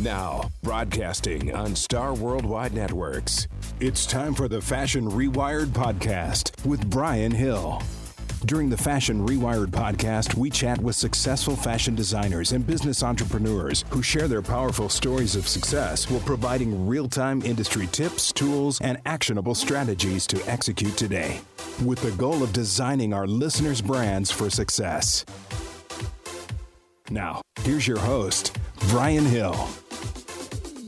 Now, broadcasting on Star Worldwide Networks, it's time for the Fashion Rewired podcast with Brian Hill. During the Fashion Rewired podcast, we chat with successful fashion designers and business entrepreneurs who share their powerful stories of success while providing real time industry tips, tools, and actionable strategies to execute today, with the goal of designing our listeners' brands for success. Now, here's your host, Brian Hill.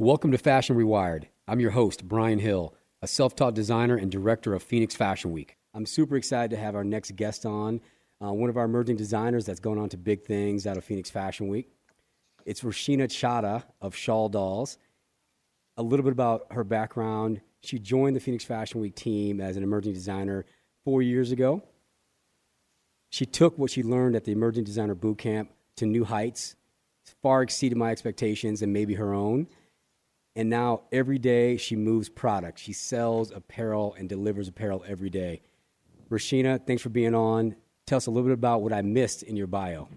Welcome to Fashion Rewired. I'm your host, Brian Hill, a self taught designer and director of Phoenix Fashion Week. I'm super excited to have our next guest on, uh, one of our emerging designers that's going on to big things out of Phoenix Fashion Week. It's Rashina Chada of Shawl Dolls. A little bit about her background. She joined the Phoenix Fashion Week team as an emerging designer four years ago. She took what she learned at the Emerging Designer Boot Camp to new heights, far exceeded my expectations and maybe her own. And now every day she moves product. She sells apparel and delivers apparel every day. Rashina, thanks for being on. Tell us a little bit about what I missed in your bio.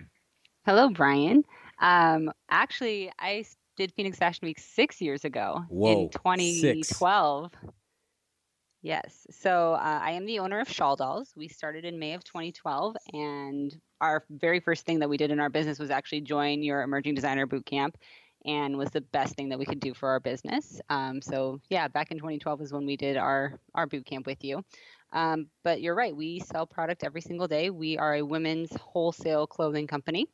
Hello, Brian. Um, actually, I did Phoenix Fashion Week six years ago Whoa, in 2012. Six. Yes. So uh, I am the owner of Shawl Dolls. We started in May of 2012, and our very first thing that we did in our business was actually join your Emerging Designer Boot Camp and was the best thing that we could do for our business. Um, so yeah, back in 2012 is when we did our our boot camp with you. Um, but you're right, we sell product every single day. We are a women's wholesale clothing company.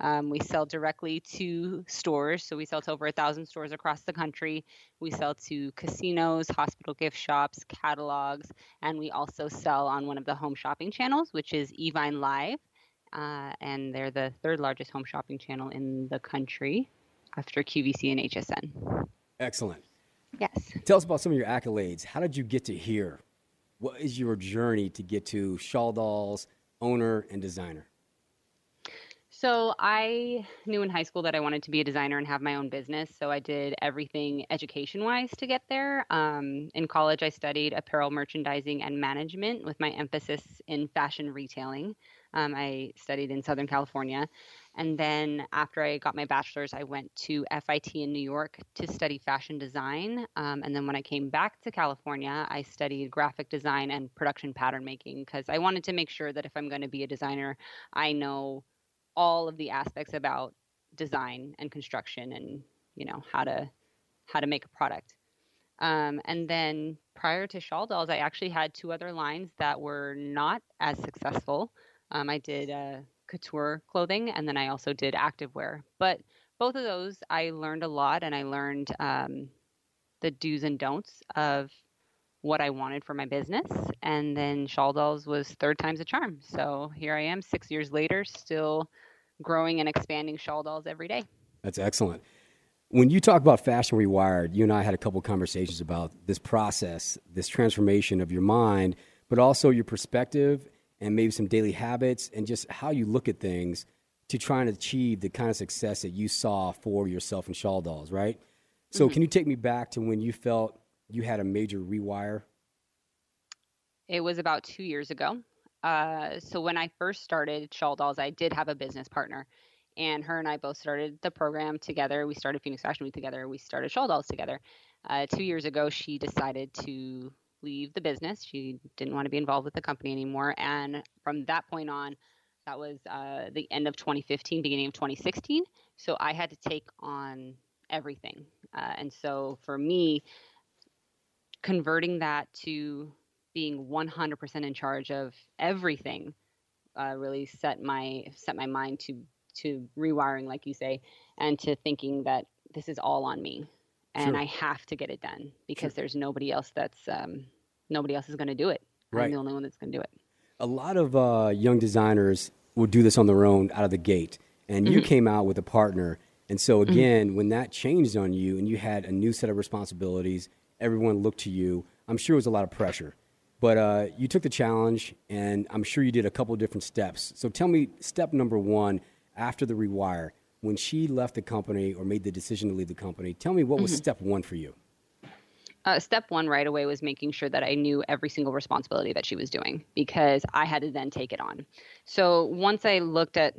Um, we sell directly to stores, so we sell to over a thousand stores across the country. We sell to casinos, hospital gift shops, catalogs, and we also sell on one of the home shopping channels, which is Evine Live. Uh, and they're the third largest home shopping channel in the country after QVC and HSN. Excellent. Yes. Tell us about some of your accolades. How did you get to here? What is your journey to get to Shawl Dolls, owner and designer? So I knew in high school that I wanted to be a designer and have my own business. So I did everything education wise to get there. Um, in college, I studied apparel merchandising and management with my emphasis in fashion retailing. Um, I studied in Southern California. And then after I got my bachelor's, I went to FIT in New York to study fashion design. Um, and then when I came back to California, I studied graphic design and production pattern making because I wanted to make sure that if I'm going to be a designer, I know all of the aspects about design and construction and you know how to how to make a product. Um, and then prior to Shawl Dolls, I actually had two other lines that were not as successful. Um, I did uh, couture clothing, and then I also did activewear. But both of those, I learned a lot, and I learned um, the do's and don'ts of what I wanted for my business. And then Shawl Dolls was third time's a charm. So here I am, six years later, still growing and expanding Shawl Dolls every day. That's excellent. When you talk about Fashion Rewired, you and I had a couple conversations about this process, this transformation of your mind, but also your perspective and maybe some daily habits and just how you look at things to try and achieve the kind of success that you saw for yourself in Shawl Dolls, right? So, mm-hmm. can you take me back to when you felt you had a major rewire? It was about two years ago. Uh, so, when I first started Shawl Dolls, I did have a business partner, and her and I both started the program together. We started Phoenix Fashion Week together. We started Shawl Dolls together. Uh, two years ago, she decided to leave the business. She didn't want to be involved with the company anymore. And from that point on, that was uh, the end of 2015, beginning of 2016. So I had to take on everything. Uh, and so for me, converting that to being 100% in charge of everything uh, really set my set my mind to to rewiring, like you say, and to thinking that this is all on me and sure. I have to get it done because sure. there's nobody else that's um, nobody else is going to do it. Right. I'm the only one that's going to do it. A lot of uh, young designers will do this on their own out of the gate, and you mm-hmm. came out with a partner. And so mm-hmm. again, mm-hmm. when that changed on you and you had a new set of responsibilities, everyone looked to you. I'm sure it was a lot of pressure, but uh, you took the challenge, and I'm sure you did a couple different steps. So tell me, step number one after the rewire, when she left the company or made the decision to leave the company, tell me what was mm-hmm. step one for you? Uh, step one right away was making sure that I knew every single responsibility that she was doing because I had to then take it on. So once I looked at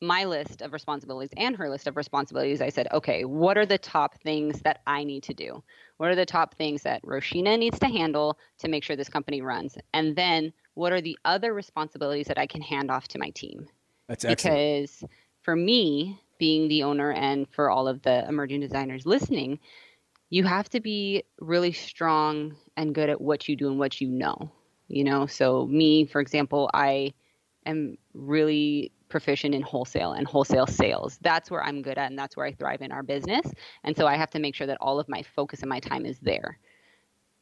my list of responsibilities and her list of responsibilities, I said, okay, what are the top things that I need to do? What are the top things that Rashina needs to handle to make sure this company runs? And then what are the other responsibilities that I can hand off to my team? That's excellent. Because for me, being the owner and for all of the emerging designers listening, you have to be really strong and good at what you do and what you know. You know, so me, for example, I am really proficient in wholesale and wholesale sales. That's where I'm good at and that's where I thrive in our business. And so I have to make sure that all of my focus and my time is there.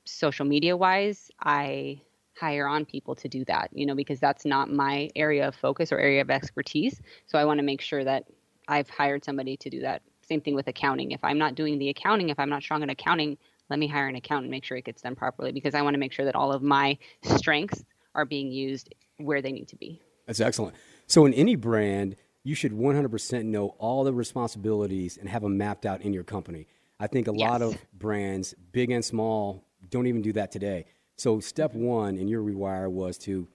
Social media wise, I hire on people to do that, you know, because that's not my area of focus or area of expertise. So I want to make sure that I've hired somebody to do that. Same thing with accounting. If I'm not doing the accounting, if I'm not strong in accounting, let me hire an accountant and make sure it gets done properly because I want to make sure that all of my strengths are being used where they need to be. That's excellent. So, in any brand, you should 100% know all the responsibilities and have them mapped out in your company. I think a yes. lot of brands, big and small, don't even do that today. So, step mm-hmm. one in your rewire was to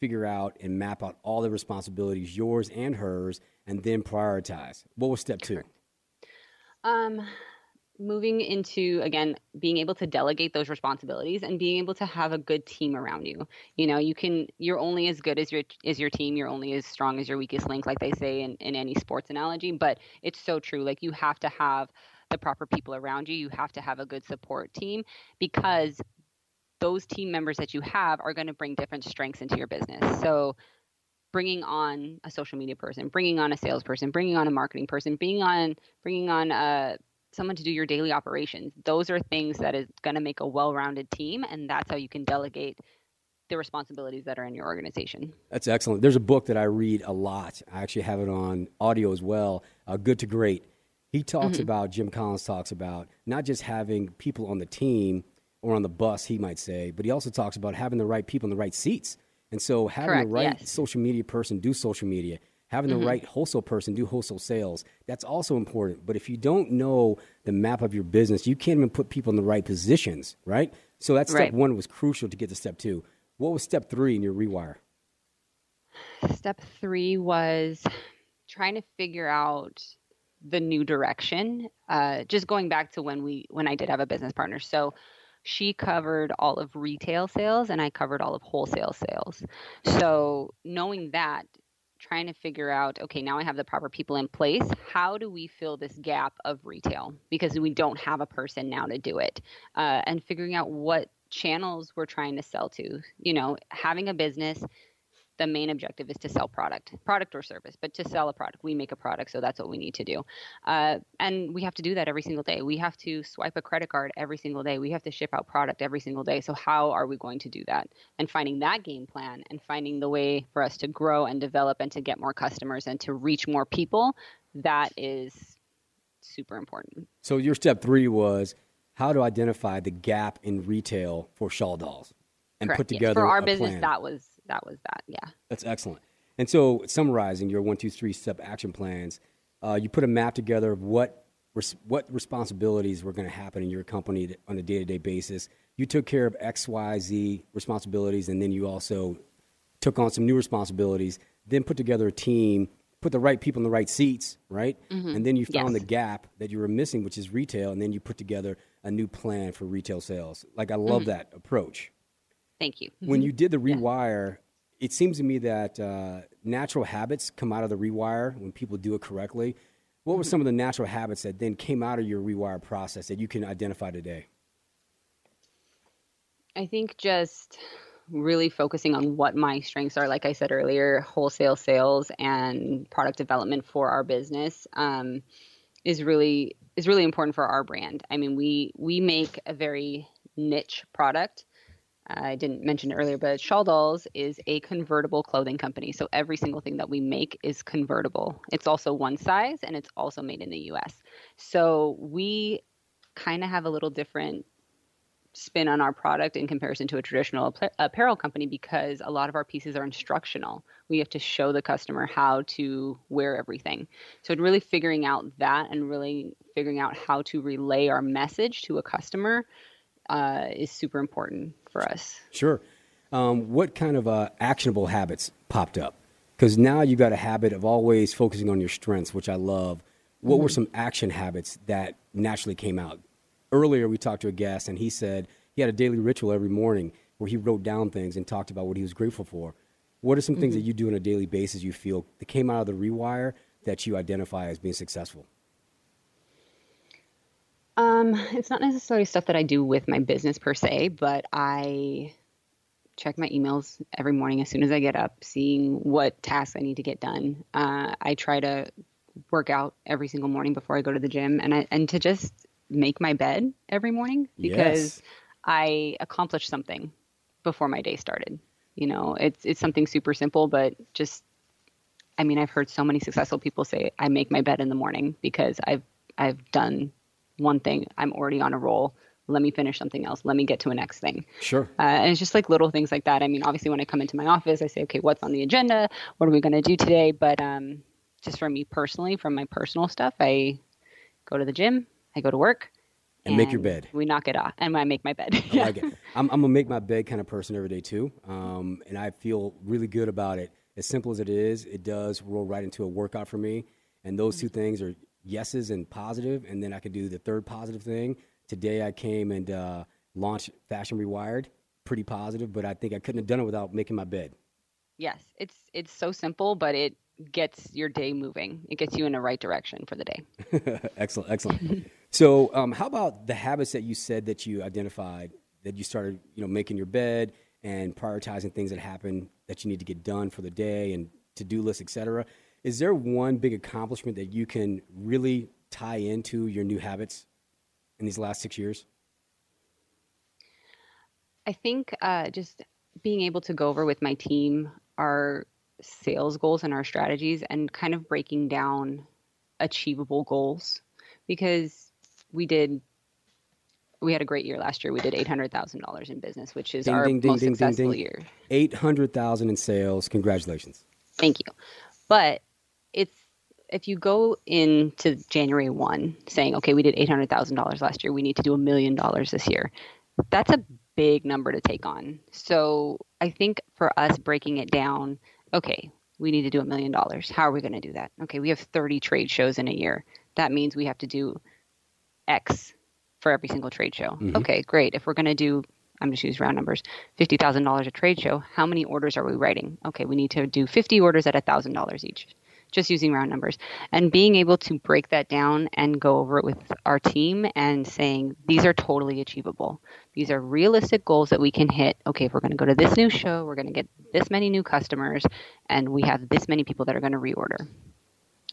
figure out and map out all the responsibilities, yours and hers, and then prioritize. What was step two? Um, moving into again being able to delegate those responsibilities and being able to have a good team around you. You know you can you're only as good as your as your team you're only as strong as your weakest link like they say in, in any sports analogy but it's so true. Like you have to have the proper people around you. You have to have a good support team because those team members that you have are going to bring different strengths into your business. So bringing on a social media person bringing on a salesperson bringing on a marketing person bringing on bringing on a someone to do your daily operations. Those are things that is going to make a well-rounded team, and that's how you can delegate the responsibilities that are in your organization. That's excellent. There's a book that I read a lot. I actually have it on audio as well. Uh, Good to Great. He talks mm-hmm. about Jim Collins talks about not just having people on the team or on the bus, he might say, but he also talks about having the right people in the right seats. And so having Correct, the right yes. social media person do social media, having the mm-hmm. right wholesale person do wholesale sales that's also important but if you don't know the map of your business you can't even put people in the right positions right so that step right. one was crucial to get to step two what was step three in your rewire step three was trying to figure out the new direction uh, just going back to when we when i did have a business partner so she covered all of retail sales and I covered all of wholesale sales. So, knowing that, trying to figure out okay now i have the proper people in place how do we fill this gap of retail because we don't have a person now to do it uh, and figuring out what channels we're trying to sell to you know having a business the main objective is to sell product, product or service, but to sell a product. We make a product, so that's what we need to do. Uh, and we have to do that every single day. We have to swipe a credit card every single day. We have to ship out product every single day. So, how are we going to do that? And finding that game plan and finding the way for us to grow and develop and to get more customers and to reach more people, that is super important. So, your step three was how to identify the gap in retail for shawl dolls and Correct, put together yes. for our business plan. that was that was that. Yeah. That's excellent. And so, summarizing your one, two, three step action plans, uh, you put a map together of what res- what responsibilities were going to happen in your company on a day to day basis. You took care of X, Y, Z responsibilities, and then you also took on some new responsibilities. Then put together a team, put the right people in the right seats, right? Mm-hmm. And then you found yes. the gap that you were missing, which is retail, and then you put together a new plan for retail sales. Like I love mm-hmm. that approach. Thank you. When you did the rewire. It seems to me that uh, natural habits come out of the rewire when people do it correctly. What were mm-hmm. some of the natural habits that then came out of your rewire process that you can identify today? I think just really focusing on what my strengths are. Like I said earlier, wholesale sales and product development for our business um, is really is really important for our brand. I mean, we we make a very niche product I didn't mention earlier, but Shawl Dolls is a convertible clothing company. So every single thing that we make is convertible. It's also one size and it's also made in the US. So we kind of have a little different spin on our product in comparison to a traditional apparel company because a lot of our pieces are instructional. We have to show the customer how to wear everything. So, really figuring out that and really figuring out how to relay our message to a customer uh, is super important for us. Sure. Um, what kind of uh, actionable habits popped up? because now you've got a habit of always focusing on your strengths, which I love. What mm-hmm. were some action habits that naturally came out? Earlier, we talked to a guest, and he said he had a daily ritual every morning where he wrote down things and talked about what he was grateful for. What are some mm-hmm. things that you do on a daily basis you feel that came out of the rewire that you identify as being successful? Um, it's not necessarily stuff that I do with my business per se, but I check my emails every morning as soon as I get up, seeing what tasks I need to get done. Uh, I try to work out every single morning before I go to the gym, and I, and to just make my bed every morning because yes. I accomplished something before my day started. You know, it's it's something super simple, but just I mean, I've heard so many successful people say I make my bed in the morning because I've I've done one thing. I'm already on a roll. Let me finish something else. Let me get to a next thing. Sure. Uh, and it's just like little things like that. I mean obviously when i come into my office i say okay what's on the agenda? What are we going to do today? But um, just for me personally from my personal stuff i go to the gym i go to work and, and make your bed. we knock it off and i make my bed. I like it. I'm, I'm, a make my bed kind of person every day too. Um, and i feel really good about it. As simple as it is it does roll right into a workout for me. And those two things are yeses and positive and then i could do the third positive thing Today I came and uh, launched Fashion Rewired. Pretty positive, but I think I couldn't have done it without making my bed. Yes, it's it's so simple, but it gets your day moving. It gets you in the right direction for the day. excellent, excellent. so, um, how about the habits that you said that you identified that you started, you know, making your bed and prioritizing things that happen that you need to get done for the day and to-do lists, etc. Is there one big accomplishment that you can really tie into your new habits in these last six years? I think uh, just being able to go over with my team our sales goals and our strategies and kind of breaking down achievable goals because we did we had a great year last year. We did eight hundred thousand dollars in business, which is ding, our ding, most ding, successful year. Eight hundred thousand in sales. Congratulations. Thank you. But if you go into January 1 saying, okay, we did $800,000 last year, we need to do a million dollars this year, that's a big number to take on. So I think for us breaking it down, okay, we need to do a million dollars. How are we going to do that? Okay, we have 30 trade shows in a year. That means we have to do X for every single trade show. Mm-hmm. Okay, great. If we're going to do I'm just use round numbers, fifty thousand dollars a trade show. How many orders are we writing? Okay, we need to do fifty orders at thousand dollars each just using round numbers and being able to break that down and go over it with our team and saying these are totally achievable. These are realistic goals that we can hit. Okay if we're going to go to this new show. We're going to get this many new customers and we have this many people that are going to reorder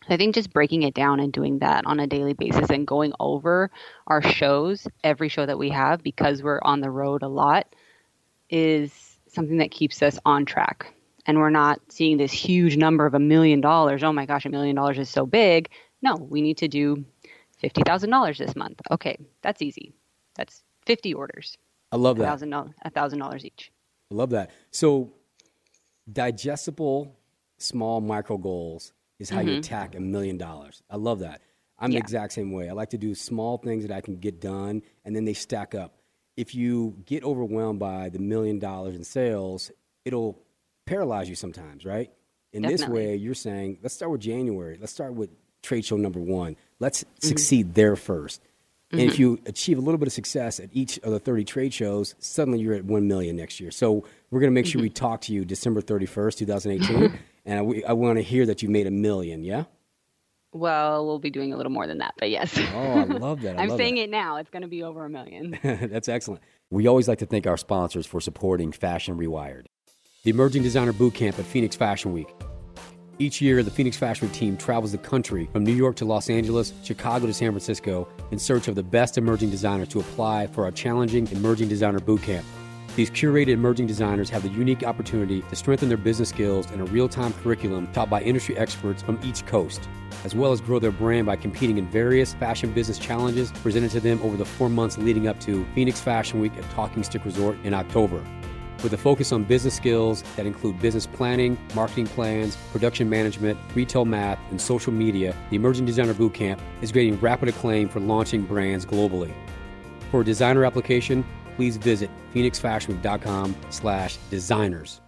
I think just breaking it down and doing that on a daily basis and going over our shows, every show that we have, because we're on the road a lot, is something that keeps us on track and we're not seeing this huge number of a million dollars. Oh my gosh, a million dollars is so big. No, we need to do $50,000 this month. Okay, that's easy. That's 50 orders. I love that. $1,000 each. I love that. So, digestible small micro goals is how mm-hmm. you attack a million dollars. I love that. I'm yeah. the exact same way. I like to do small things that I can get done and then they stack up. If you get overwhelmed by the million dollars in sales, it'll paralyze you sometimes, right? In Definitely. this way, you're saying, let's start with January. Let's start with trade show number one. Let's mm-hmm. succeed there 1st mm-hmm. And if mm-hmm. you achieve a little bit of success at each of the 30 trade shows, suddenly you're at 1 million next year. So we're going to make mm-hmm. sure we talk to you December 31st, 2018. and I, I want to hear that you made a million, yeah? Well, we'll be doing a little more than that, but yes. oh, I love that. I am saying that. it now. It's going to be over a million. That's excellent. We always like to thank our sponsors for supporting Fashion Rewired the Emerging Designer Bootcamp at Phoenix Fashion Week. Each year, the Phoenix Fashion Week team travels the country from New York to Los Angeles, Chicago to San Francisco in search of the best emerging designers to apply for our challenging Emerging Designer Bootcamp. These curated emerging designers have the unique opportunity to strengthen their business skills in a real time curriculum taught by industry experts from each coast, as well as grow their brand by competing in various fashion business challenges presented to them over the four months leading up to Phoenix Fashion Week at Talking Stick Resort in October with a focus on business skills that include business planning, marketing plans, production management, retail math, and social media, the Emerging Designer Bootcamp is gaining rapid acclaim for launching brands globally. For a designer application, please visit phoenixfashionweek.com slash designers.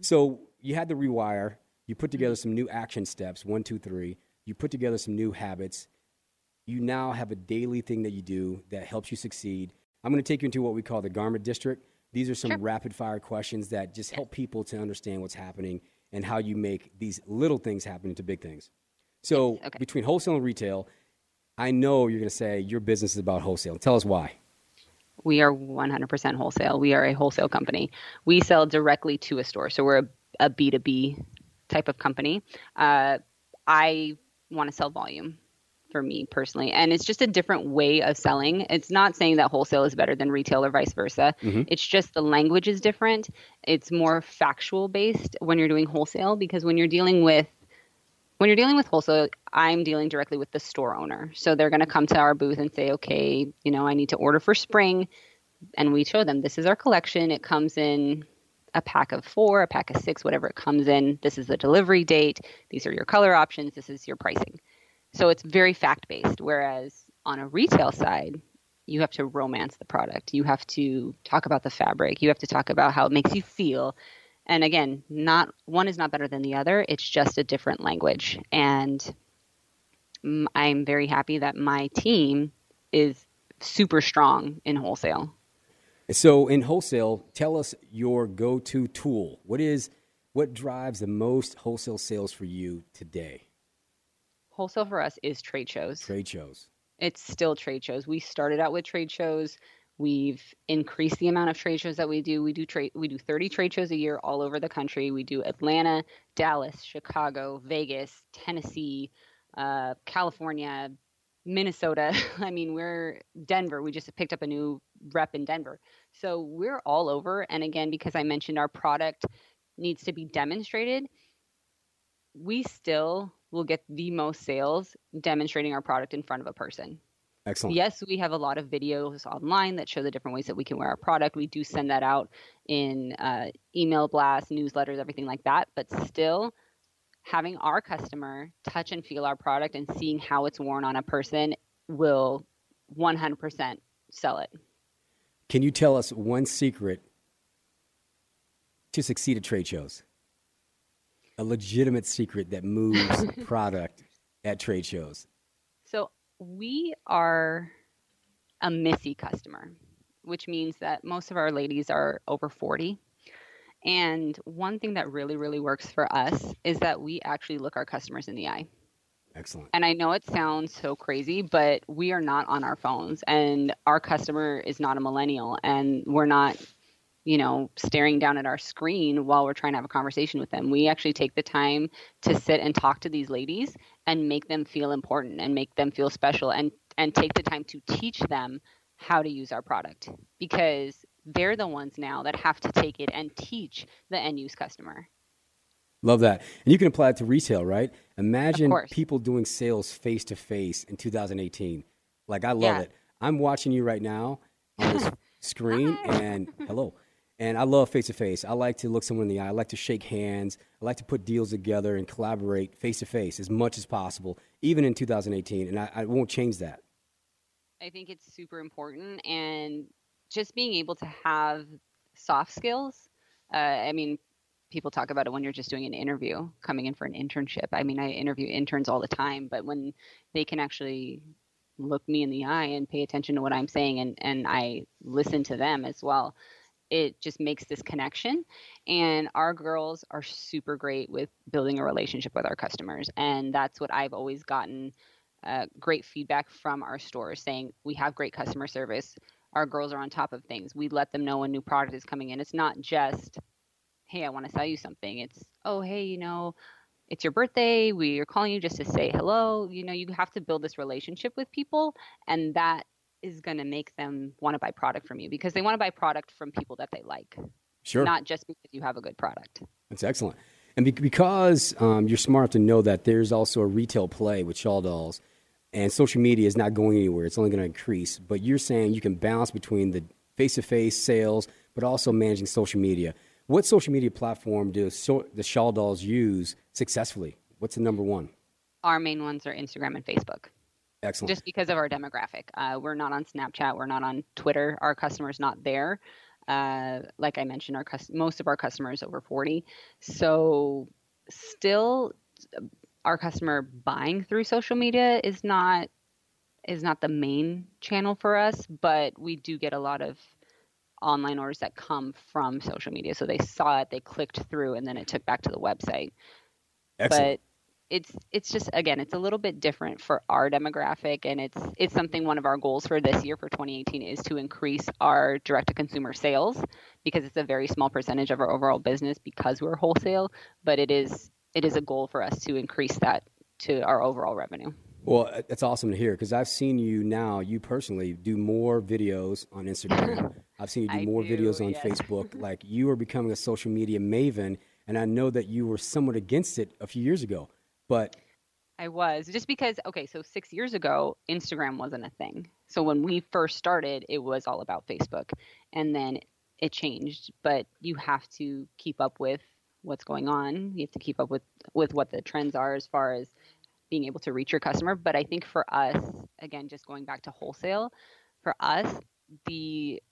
So you had the rewire. You put together some new action steps, one, two, three. You put together some new habits. You now have a daily thing that you do that helps you succeed. I'm going to take you into what we call the garment district. These are some sure. rapid fire questions that just help people to understand what's happening and how you make these little things happen into big things. So, okay. between wholesale and retail, I know you're going to say your business is about wholesale. Tell us why. We are 100% wholesale. We are a wholesale company. We sell directly to a store. So we're a a B2B type of company. Uh, I want to sell volume for me personally. And it's just a different way of selling. It's not saying that wholesale is better than retail or vice versa. Mm-hmm. It's just the language is different. It's more factual based when you're doing wholesale because when you're dealing with when you're dealing with wholesale, I'm dealing directly with the store owner. So they're going to come to our booth and say, "Okay, you know, I need to order for spring." And we show them this is our collection. It comes in a pack of four, a pack of six, whatever it comes in. This is the delivery date. These are your color options. This is your pricing. So it's very fact based. Whereas on a retail side, you have to romance the product. You have to talk about the fabric. You have to talk about how it makes you feel. And again, not one is not better than the other. It's just a different language. And I'm very happy that my team is super strong in wholesale. So in wholesale, tell us your go-to tool. What is what drives the most wholesale sales for you today? Wholesale for us is trade shows. Trade shows. It's still trade shows. We started out with trade shows. We've increased the amount of trade shows that we do. We do trade we do 30 trade shows a year all over the country. We do Atlanta, Dallas, Chicago, Vegas, Tennessee, uh, California, Minnesota. I mean, we're Denver. We just picked up a new rep in Denver. So we're all over. And again, because I mentioned our product needs to be demonstrated, we still will get the most sales demonstrating our product in front of a person. Excellent. Yes, we have a lot of videos online that show the different ways that we can wear our product. We do send that out in uh, email blasts, newsletters, everything like that. But still, having our customer touch and feel our product and seeing how it's worn on a person will 100% sell it. Can you tell us one secret to succeed at trade shows? A legitimate secret that moves product at trade shows. So we are a Missy customer, which means that most of our ladies are over 40. And one thing that really, really works for us is that we actually look our customers in the eye. Excellent. And I know it sounds so crazy, but we are not on our phones and our customer is not a millennial and we're not, you know, staring down at our screen while we're trying to have a conversation with them. We actually take the time to sit and talk to these ladies and make them feel important and make them feel special and and take the time to teach them how to use our product because they're the ones now that have to take it and teach the end use customer. Love that. And you can apply it to retail, right? Imagine people doing sales face to face in 2018. Like, I love yeah. it. I'm watching you right now on this screen, and hello. And I love face to face. I like to look someone in the eye. I like to shake hands. I like to put deals together and collaborate face to face as much as possible, even in 2018. And I, I won't change that. I think it's super important. And just being able to have soft skills. Uh, I mean, people talk about it when you're just doing an interview, coming in for an internship. I mean, I interview interns all the time, but when they can actually look me in the eye and pay attention to what I'm saying and, and I listen to them as well, it just makes this connection. And our girls are super great with building a relationship with our customers. And that's what I've always gotten uh, great feedback from our stores saying, we have great customer service. Our girls are on top of things. We let them know when new product is coming in. It's not just hey, I want to sell you something. It's, oh, hey, you know, it's your birthday. We are calling you just to say hello. You know, you have to build this relationship with people, and that is going to make them want to buy product from you because they want to buy product from people that they like. Sure. Not just because you have a good product. That's excellent. And because um, you're smart to know that there's also a retail play with Shawl Dolls, and social media is not going anywhere. It's only going to increase. But you're saying you can balance between the face to face sales, but also managing social media. What social media platform do so, the Shawl Dolls use successfully? What's the number one? Our main ones are Instagram and Facebook. Excellent. Just because of our demographic. Uh, we're not on Snapchat. We're not on Twitter. Our customer's not there. Uh, like I mentioned, our most of our customers over 40. So still our customer buying through social media is not is not the main channel for us, but we do get a lot of online orders that come from social media. So they saw it, they clicked through, and then it took back to the website. Excellent. But it's it's just again, it's a little bit different for our demographic, and it's it's something one of our goals for this year for 2018 is to increase our direct to consumer sales because it's a very small percentage of our overall business because we're wholesale, but it is it is a goal for us to increase that to our overall revenue. Well, it's awesome to hear because I've seen you now, you personally, do more videos on Instagram. I've seen you do I more do, videos on yes. Facebook. Like you are becoming a social media maven, and I know that you were somewhat against it a few years ago. But I was just because okay, so 6 years ago Instagram wasn't a thing. So when we first started, it was all about Facebook. And then it changed, but you have to keep up with what's going on. You have to keep up with with what the trends are as far as being able to reach your customer, but I think for us, again just going back to wholesale, for us the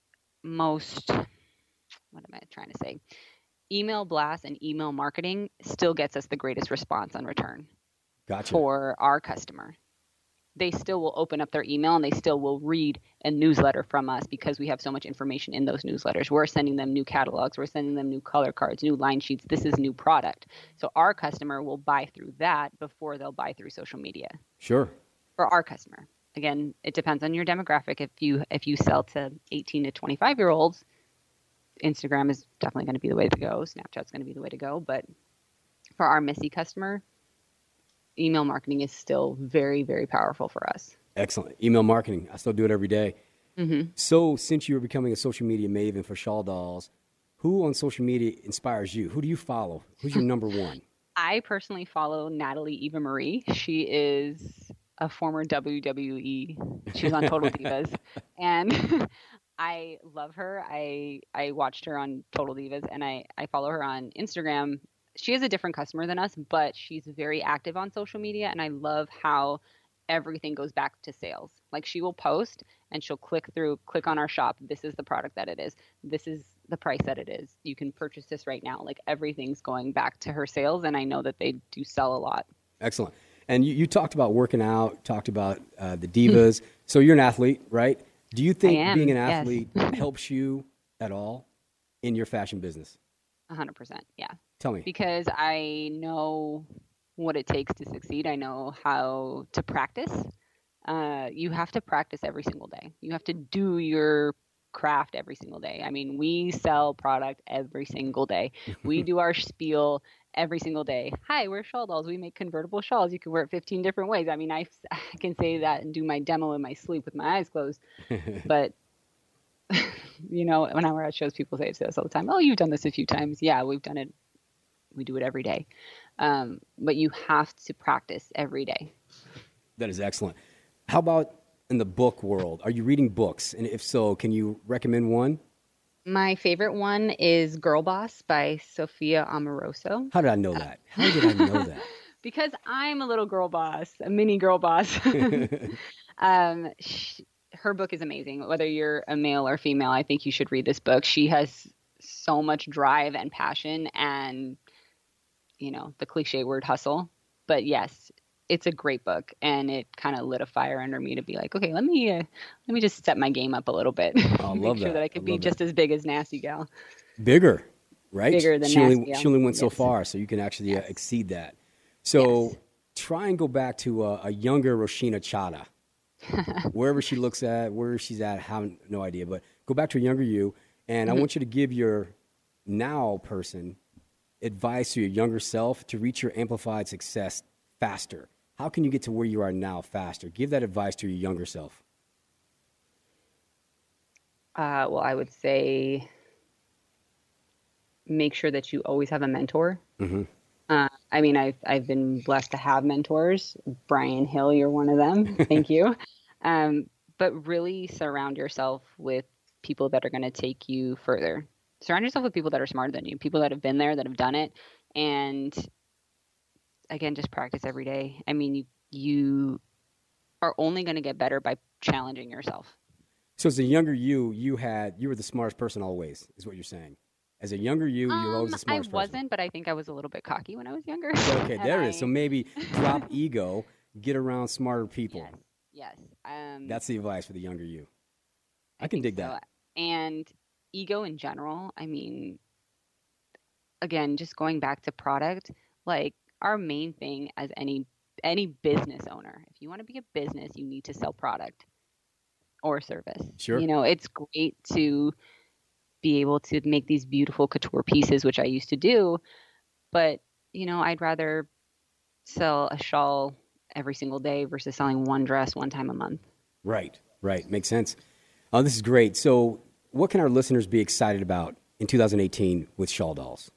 most what am I trying to say? Email blast and email marketing still gets us the greatest response on return gotcha. for our customer. They still will open up their email and they still will read a newsletter from us because we have so much information in those newsletters. We're sending them new catalogs, we're sending them new color cards, new line sheets. This is new product. So our customer will buy through that before they'll buy through social media Sure. for our customer. Again, it depends on your demographic. If you if you sell to 18 to 25 year olds, Instagram is definitely going to be the way to go. Snapchat's going to be the way to go. But for our Missy customer, email marketing is still very very powerful for us. Excellent. Email marketing. I still do it every day. Mm-hmm. So, since you were becoming a social media maven for Shawl Dolls, who on social media inspires you? Who do you follow? Who's your number one? I personally follow Natalie Eva Marie. She is a former WWE. She's on Total Divas, and I love her. I I watched her on Total Divas, and I I follow her on Instagram. She is a different customer than us, but she's very active on social media, and I love how everything goes back to sales. Like she will post and she'll click through, click on our shop. This is the product that it is. This is the price that it is. You can purchase this right now. Like everything's going back to her sales, and I know that they do sell a lot. Excellent. And you, you talked about working out, talked about uh, the divas. so you're an athlete, right? Do you think am, being an yes. athlete helps you at all in your fashion business? 100%. Yeah. Tell me. because I know what it takes to succeed. I know how to practice. Uh, you have to practice every single day. You have to do your craft every single day. I mean, we sell product every single day. We do our spiel every single day. Hi, we're Shawl Dolls. We make convertible shawls. You can wear it 15 different ways. I mean, I, I can say that and do my demo in my sleep with my eyes closed. but you know, when I'm at shows, people say to us all the time. Oh, you've done this a few times. Yeah, we've done it. We do it every day. Um, but you have to practice every day. That is excellent. How about in the book world? Are you reading books? And if so, can you recommend one? My favorite one is Girl Boss by Sophia Amoruso. How did I know that? How did I know that? Because I'm a little girl boss, a mini girl boss. um, sh her book is amazing. Whether you're a male or female, I think you should read this book. She has so much drive and passion and, you know, the cliche word hustle. But yes, it's a great book and it kind of lit a fire under me to be like, okay, let me, uh, let me just step my game up a little bit. I Make sure that. that I I could be love just as big as Nasty Gal. Bigger, right? Bigger than she only, Nasty Gal. she only went so far, so you can actually uh, exceed that. So Yes. try and go back to a, a younger Rashina Chada. Wherever she looks at, where she's at, I have no idea. But go back to a younger you, and Mm-hmm. I want you to give your now person advice to your younger self to reach your amplified success faster. How can you get to where you are now faster? Give that advice to your younger self. Uh, well, I would say make sure that you always have a mentor. Mhm. Uh, I mean, I've I've been blessed to have mentors. Brian Hill, you're one of them. Thank you. Um, but really surround yourself with people that are going to take you further. Surround yourself with people that are smarter than you, people that have been there, that have done it, and again, just practice every day. I mean, you you are only going to get better by challenging yourself. So as a younger you, you had you were the smartest person always, is what you're saying. As a younger you, um, you were always a smart. I wasn't, but I think I was a little bit cocky when I was younger. okay, there it is. So maybe drop ego, get around smarter people. Yes. yes. Um, That's the advice for the younger you. I, I can dig so. that. And ego in general. I mean, again, just going back to product, like our main thing as any any business owner, if you want to be a business, you need to sell product or service. Sure. You know, it's great to be able to make these beautiful couture pieces, which I used to do, but you know, I'd rather sell a shawl every single day versus selling one dress one time a month. Right, right. Makes sense. Oh, this is great. So, what can our listeners be excited about in 2018 with Shawl Dolls?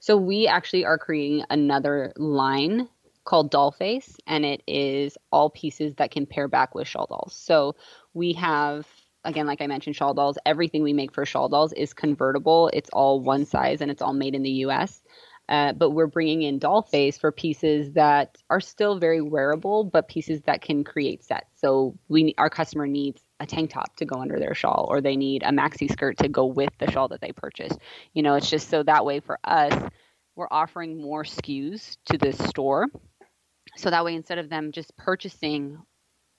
So, we actually are creating another line called Doll Face, and it is all pieces that can pair back with shawl dolls. So we have, again, like I mentioned, shawl dolls. Everything we make for shawl dolls is convertible. It's all one size and it's all made in the US. Uh, but we're bringing in doll face for pieces that are still very wearable, but pieces that can create sets. So we, our customer needs a tank top to go under their shawl, or they need a maxi skirt to go with the shawl that they purchased. You know, it's just so that way for us, we're offering more SKUs to the store so that way, instead of them just purchasing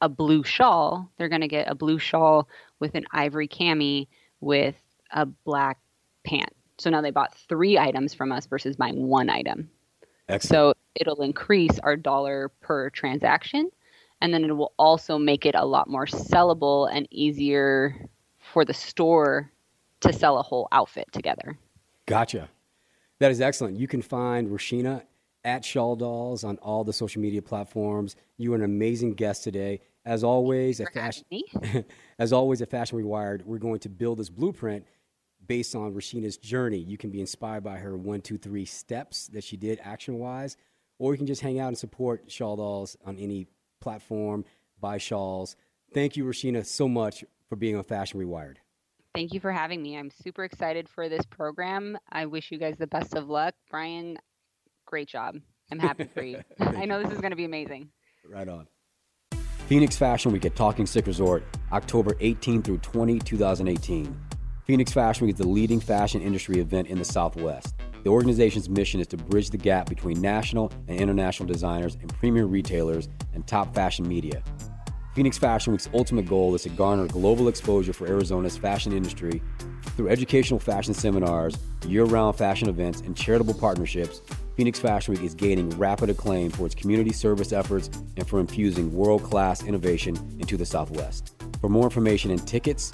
a blue shawl, they're going to get a blue shawl with an ivory cami with a black pant. So now they bought three items from us versus buying one item. Excellent. So it'll increase our dollar per transaction. And then it will also make it a lot more sellable and easier for the store to sell a whole outfit together. Gotcha. That is excellent. You can find Rashina at Shawl Dolls on all the social media platforms. You are an amazing guest today. As always, at Fashion, as always at Fashion Rewired, we're going to build this blueprint based on Rashina's journey. You can be inspired by her one, two, three steps that she did action wise, or you can just hang out and support Shawl Dolls on any platform, buy shawls. Thank you, Rashina, so much for being on Fashion Rewired. Thank you for having me. I'm super excited for this program. I wish you guys the best of luck. Brian, great job. I'm happy for you. I know this is going to be amazing. Right on. Phoenix Fashion Week at Talking Stick Resort, October 18 through 20, 2018. Phoenix Fashion Week is the leading fashion industry event in the Southwest. The organization's mission is to bridge the gap between national and international designers and premier retailers and top fashion media. Phoenix Fashion Week's ultimate goal is to garner global exposure for Arizona's fashion industry through educational fashion seminars, year round fashion events, and charitable partnerships. Phoenix Fashion Week is gaining rapid acclaim for its community service efforts and for infusing world class innovation into the Southwest. For more information and tickets,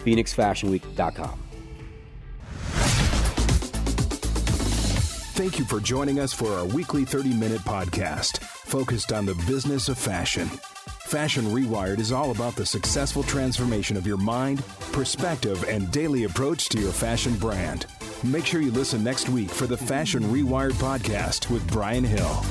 PhoenixFashionWeek.com. Thank you for joining us for our weekly 30 minute podcast focused on the business of fashion. Fashion Rewired is all about the successful transformation of your mind, perspective, and daily approach to your fashion brand. Make sure you listen next week for the Fashion Rewired podcast with Brian Hill.